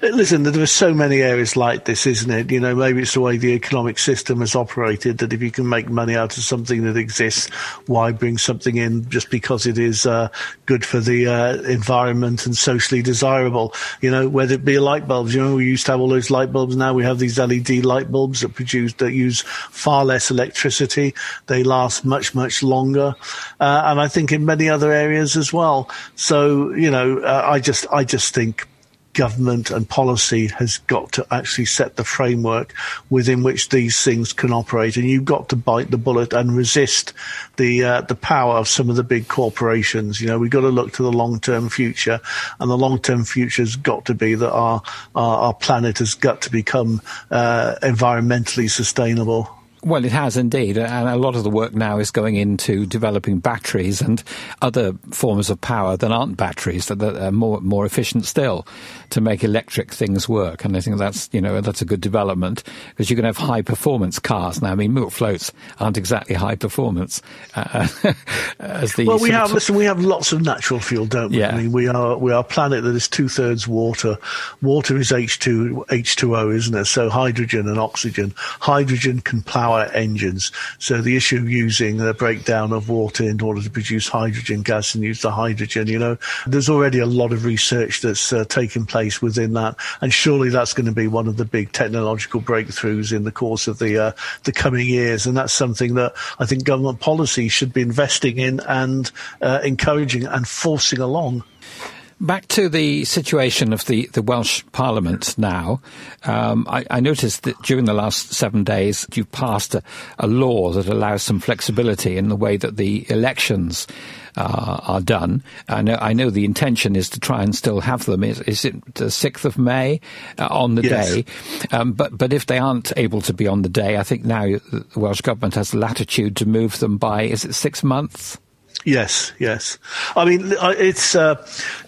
Listen, there are so many areas like this, isn't it? You know, maybe it's the way the economic system has operated that if you can make money out of something that exists, why bring something in just because it is uh, good for the uh, environment and socially desirable? You know, whether it be light bulbs. You know, we used to have all those light bulbs. Now we have these LED light bulbs that produce that use far less electricity. They last much much longer, uh, and I think in many other areas as well. So you know, uh, I just I just think government and policy has got to actually set the framework within which these things can operate, and you've got to bite the bullet and resist the uh, the power of some of the big corporations. You know, we've got to look to the long term future, and the long term future has got to be that our, our, our planet has got to become uh, environmentally sustainable. Well, it has indeed, and a lot of the work now is going into developing batteries and other forms of power that aren't batteries that are more more efficient still to make electric things work. And I think that's you know that's a good development because you can have high performance cars now. I mean, milk floats aren't exactly high performance uh, as the well. We have listen. We have lots of natural fuel, don't we? Yeah. I mean, we are we are a planet that is two thirds water. Water is H two H two O, isn't it? So hydrogen and oxygen. Hydrogen can power power engines. So the issue of using the breakdown of water in order to produce hydrogen gas and use the hydrogen, you know, there's already a lot of research that's uh, taking place within that. And surely that's going to be one of the big technological breakthroughs in the course of the, uh, the coming years. And that's something that I think government policy should be investing in and uh, encouraging and forcing along. Back to the situation of the, the Welsh Parliament now. Um, I, I, noticed that during the last seven days, you've passed a, a, law that allows some flexibility in the way that the elections uh, are done. I know, I know the intention is to try and still have them. Is, is it the 6th of May uh, on the yes. day? Um, but, but if they aren't able to be on the day, I think now the Welsh Government has latitude to move them by, is it six months? Yes, yes. I mean, it's uh,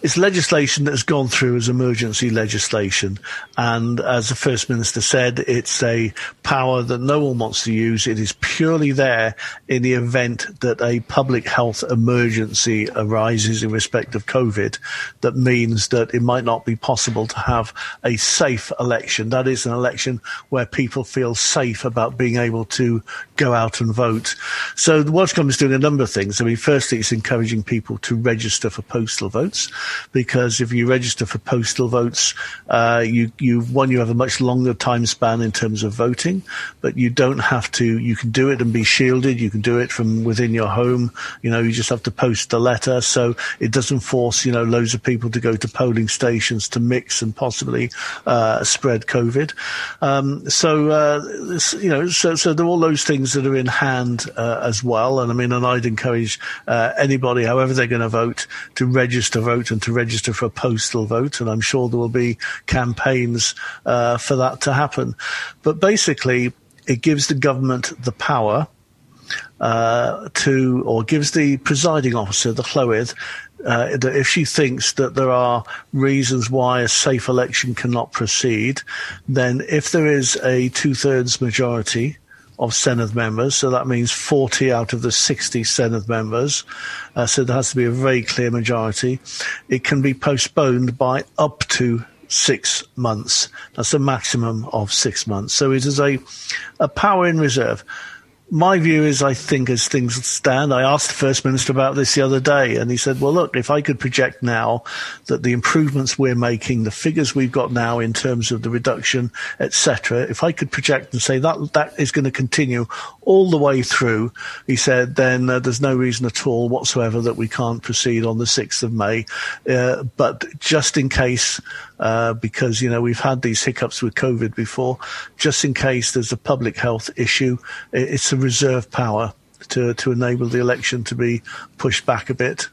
it's legislation that has gone through as emergency legislation, and as the first minister said, it's a power that no one wants to use. It is purely there in the event that a public health emergency arises in respect of COVID. That means that it might not be possible to have a safe election. That is an election where people feel safe about being able to go out and vote. So the Welsh Government is doing a number of things. I mean, firstly, it's encouraging people to register for postal votes because if you register for postal votes, uh, you, you, one, you have a much longer time span in terms of voting, but you don't have to, you can do it and be shielded. You can do it from within your home. You know, you just have to post the letter. So it doesn't force, you know, loads of people to go to polling stations to mix and possibly, uh, spread COVID. Um, so, uh, you know, so, so there are all those things things that are in hand uh, as well. And I mean, and I'd encourage uh, anybody, however they're going to vote, to register vote and to register for a postal vote. And I'm sure there will be campaigns uh, for that to happen. But basically, it gives the government the power uh, to, or gives the presiding officer, the Llywydd, uh, that if she thinks that there are reasons why a safe election cannot proceed, then if there is a two thirds majority of Senedd members. So that means 40 out of the 60 Senedd members. Uh, so there has to be a very clear majority. It can be postponed by up to six months. That's a maximum of six months. So it is a, a power in reserve my view is I think as things stand, I asked the First Minister about this the other day, and he said, well, look, if I could project now that the improvements we're making, the figures we've got now in terms of the reduction, etc., if I could project and say that that is going to continue all the way through, he said, then uh, there's no reason at all whatsoever that we can't proceed on the 6th of May. Uh, but just in case, uh, because, you know, we've had these hiccups with COVID before, just in case there's a public health issue, it's a reserve power to, to enable the election to be pushed back a bit.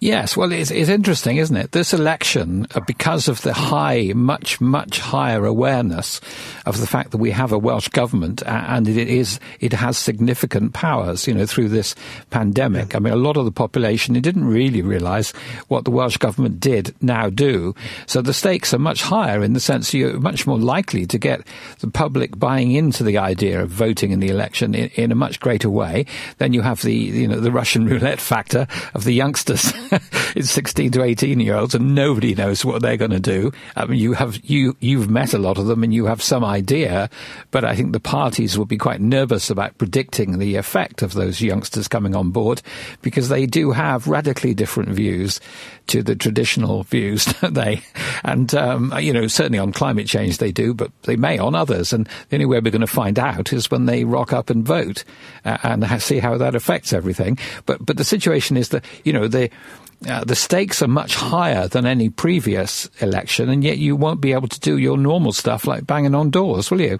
Yes, well, it's, it's interesting, isn't it? This election, uh, because of the high, much, much higher awareness of the fact that we have a Welsh government and it is, it has significant powers, you know, through this pandemic. I mean, a lot of the population it didn't really realise what the Welsh government did now do. So the stakes are much higher in the sense you're much more likely to get the public buying into the idea of voting in the election in, in a much greater way. Then you have the, you know, the Russian roulette factor of the youngsters. it's 16 to 18 year olds and nobody knows what they're going to do. I mean, you have, you, you've met a lot of them and you have some idea, but I think the parties will be quite nervous about predicting the effect of those youngsters coming on board because they do have radically different views to the traditional views, don't they? And, um, you know, certainly on climate change they do, but they may on others. And the only way we're going to find out is when they rock up and vote uh, and see how that affects everything. But, but the situation is that, you know, the, uh, the stakes are much higher than any previous election, and yet you won't be able to do your normal stuff like banging on doors, will you?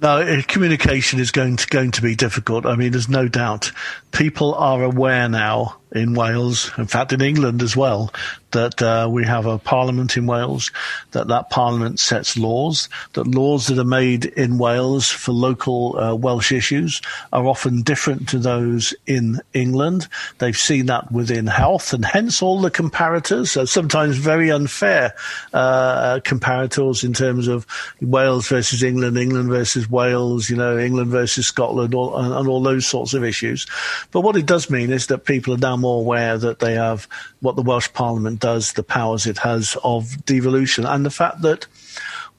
No, communication is going to going to be difficult. I mean, there's no doubt. People are aware now in Wales, in fact in England as well, that uh, we have a parliament in Wales, that that parliament sets laws, that laws that are made in Wales for local uh, Welsh issues are often different to those in England. They've seen that within health, and hence all the comparators, uh, sometimes very unfair uh, comparators in terms of Wales versus England, England versus Wales, you know, England versus Scotland, all, and, and all those sorts of issues. But what it does mean is that people are now more aware that they have what the Welsh Parliament does, the powers it has of devolution, and the fact that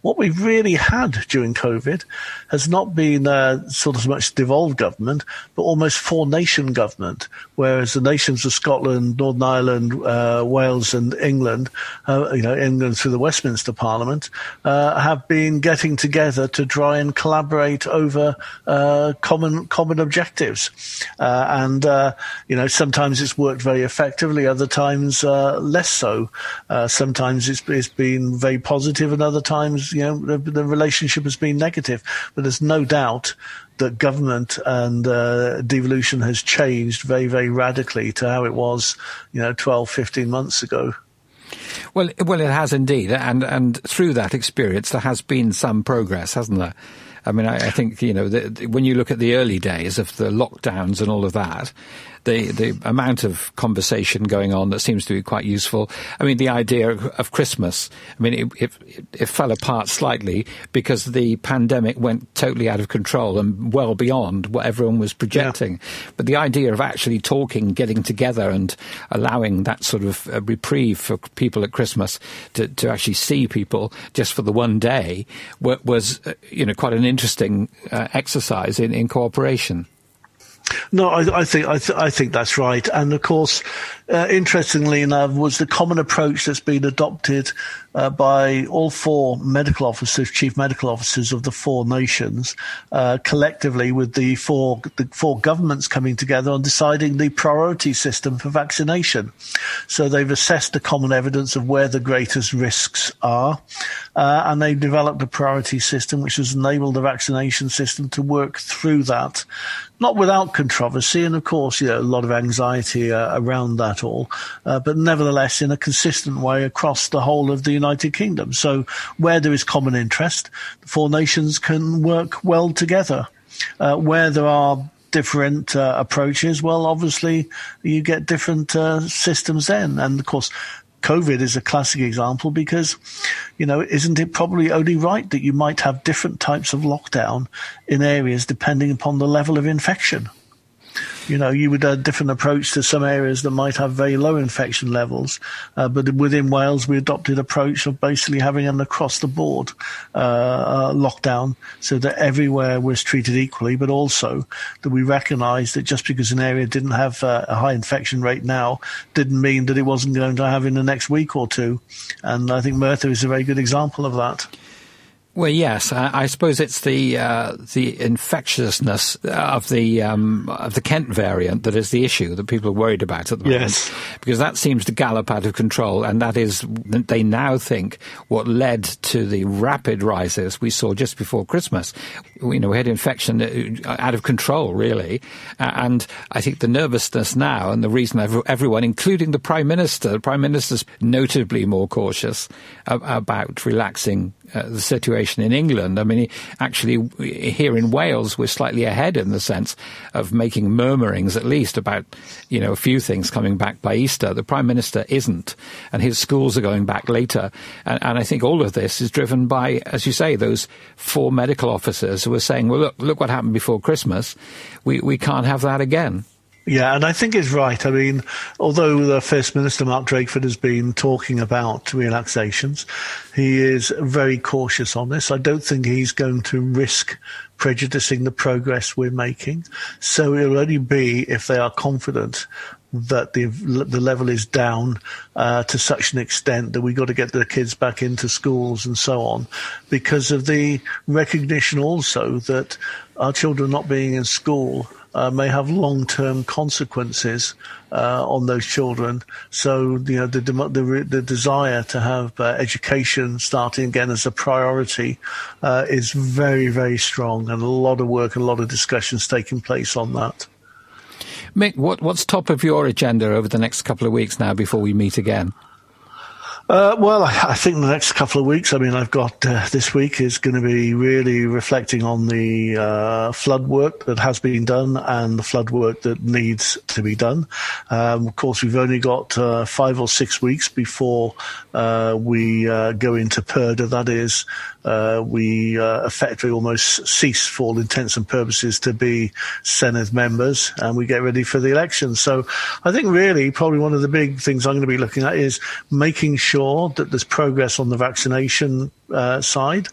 what we've really had during COVID has not been uh, sort of much devolved government, but almost four nation government, whereas the nations of Scotland, Northern Ireland, uh, Wales, and England, uh, you know, England through the Westminster Parliament, uh, have been getting together to try and collaborate over uh, common common objectives, uh, and you know, sometimes it's worked very effectively, other times less so. sometimes it's, it's been very positive, and other times you know, the, the relationship has been negative. But there's no doubt that government and uh, devolution has changed very, very radically to how it was, you know, 12, 15 months ago. Well, well, it has indeed, and and through that experience, there has been some progress, hasn't there? I mean, I, I think you know the, the, when you look at the early days of the lockdowns and all of that, the the amount of conversation going on that seems to be quite useful. I mean, the idea of, Christmas. I mean, it, it, it, fell apart slightly because the pandemic went totally out of control and well beyond what everyone was projecting. Yeah. But the idea of actually talking, getting together, and allowing that sort of reprieve for people at Christmas to, to actually see people just for the one day was, uh, you know, quite an interesting uh, exercise in, in cooperation. No, I, I think I, th- I, think that's right, and of course, uh, interestingly enough, was the common approach that's been adopted uh, by all four medical officers, chief medical officers of the four nations, uh, collectively with the four the four governments coming together on deciding the priority system for vaccination. So they've assessed the common evidence of where the greatest risks are, uh, and they've developed a priority system which has enabled the vaccination system to work through that not without controversy and of course you know a lot of anxiety uh, around that all uh, but nevertheless in a consistent way across the whole of the United Kingdom. So where there is common interest, the four nations can work well together. Uh, where there are different uh, approaches, well, obviously you get different uh, systems then. And of course, COVID is a classic example because, you know, isn't it probably only right that you might have different types of lockdown in areas depending upon the level of infection? You know, you would have a different approach to some areas that might have very low infection levels. Uh, but within Wales, we adopted approach of basically having an across the board uh, uh, lockdown so that everywhere was treated equally, but also that we recognised that just because an area didn't have uh, a high infection rate now didn't mean that it wasn't going to have in the next week or two. And I think Merthyr is a very good example of that. Well, yes, I, I suppose it's the uh, the infectiousness of the um, of the Kent variant that is the issue that people are worried about at the moment. Yes, because that seems to gallop out of control, and that is they now think what led to the rapid rises we saw just before Christmas. You know, we had infection uh, out of control, really, and I think the nervousness now and the reason everyone, including the prime minister, the prime minister's notably more cautious about relaxing uh, the situation in England. I mean, actually, here in Wales, we're slightly ahead in the sense of making murmurings, at least, about, you know, a few things coming back by Easter. The Prime Minister isn't, and his schools are going back later. And, and I think all of this is driven by, as you say, those four medical officers who are saying, well, look, look what happened before Christmas. We, we can't have that again. Yeah, and I think it's right. I mean, although the First Minister Mark Drakeford has been talking about relaxations, he is very cautious on this. I don't think he's going to risk prejudicing the progress we're making. So it'll only be if they are confident that the the level is down uh, to such an extent that we've got to get the kids back into schools and so on, because of the recognition also that our children not being in school uh, may have long-term consequences uh, on those children. So, you know, the the, the desire to have uh, education starting again as a priority uh, is very, very strong, and a lot of work, and a lot of discussions taking place on that. Mick, what, what's top of your agenda over the next couple of weeks now before we meet again? Uh, well, I, think the next couple of weeks, I mean, I've got uh, this week is going to be really reflecting on the uh, flood work that has been done and the flood work that needs to be done. Um, of course, we've only got uh, five or six weeks before uh, we uh, go into Purdah. That is, we effectively almost cease, for all intents and purposes, to be Senedd members and we get ready for the election. So I think really probably one of the big things I'm going to be looking at is making sure that there's progress on the vaccination uh, side,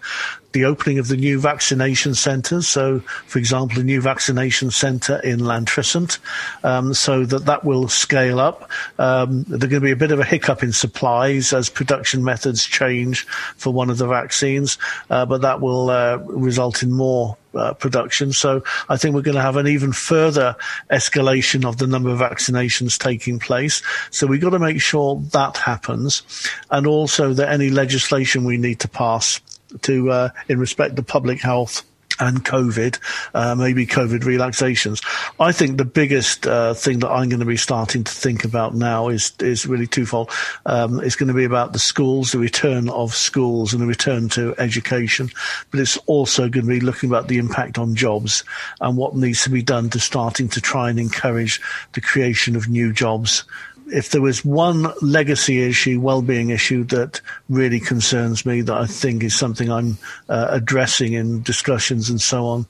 the opening of the new vaccination centres. So, for example, a new vaccination centre in Llantrisant, um, so that that will scale up. Um, there's going to be a bit of a hiccup in supplies as production methods change for one of the vaccines, uh, but that will uh, result in more uh, production. So I think we're going to have an even further escalation of the number of vaccinations taking place. So we've got to make sure that happens, and also that any legislation we need to pass to uh, in respect to public health and COVID, uh, maybe COVID relaxations. I think the biggest uh, thing that I'm going to be starting to think about now is is really twofold. Um, it's going to be about the schools, the return of schools, and the return to education. But it's also going to be looking about the impact on jobs and what needs to be done to starting to try and encourage the creation of new jobs if there was one legacy issue, well-being issue that really concerns me, that I think is something I'm uh, addressing in discussions and so on,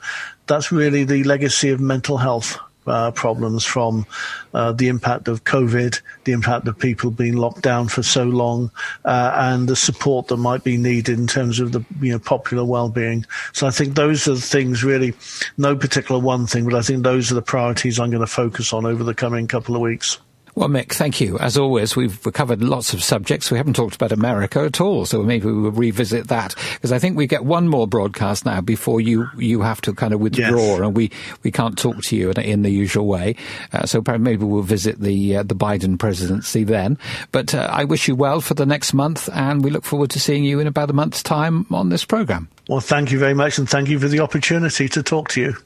that's really the legacy of mental health. Uh, problems from uh, the impact of COVID, the impact of people being locked down for so long, uh, and the support that might be needed in terms of the you know popular well-being. So I think those are the things really, no particular one thing, but I think those are the priorities I'm going to focus on over the coming couple of weeks. Well, Mick, thank you. As always, we've covered lots of subjects. We haven't talked about America at all, so maybe we will revisit that because I think we get one more broadcast now before you you have to kind of withdraw, yes. and we, we can't talk to you in, in the usual way. Uh, so maybe we'll visit the uh, the Biden presidency then. But uh, I wish you well for the next month, and we look forward to seeing you in about a month's time on this program. Well, thank you very much, and thank you for the opportunity to talk to you.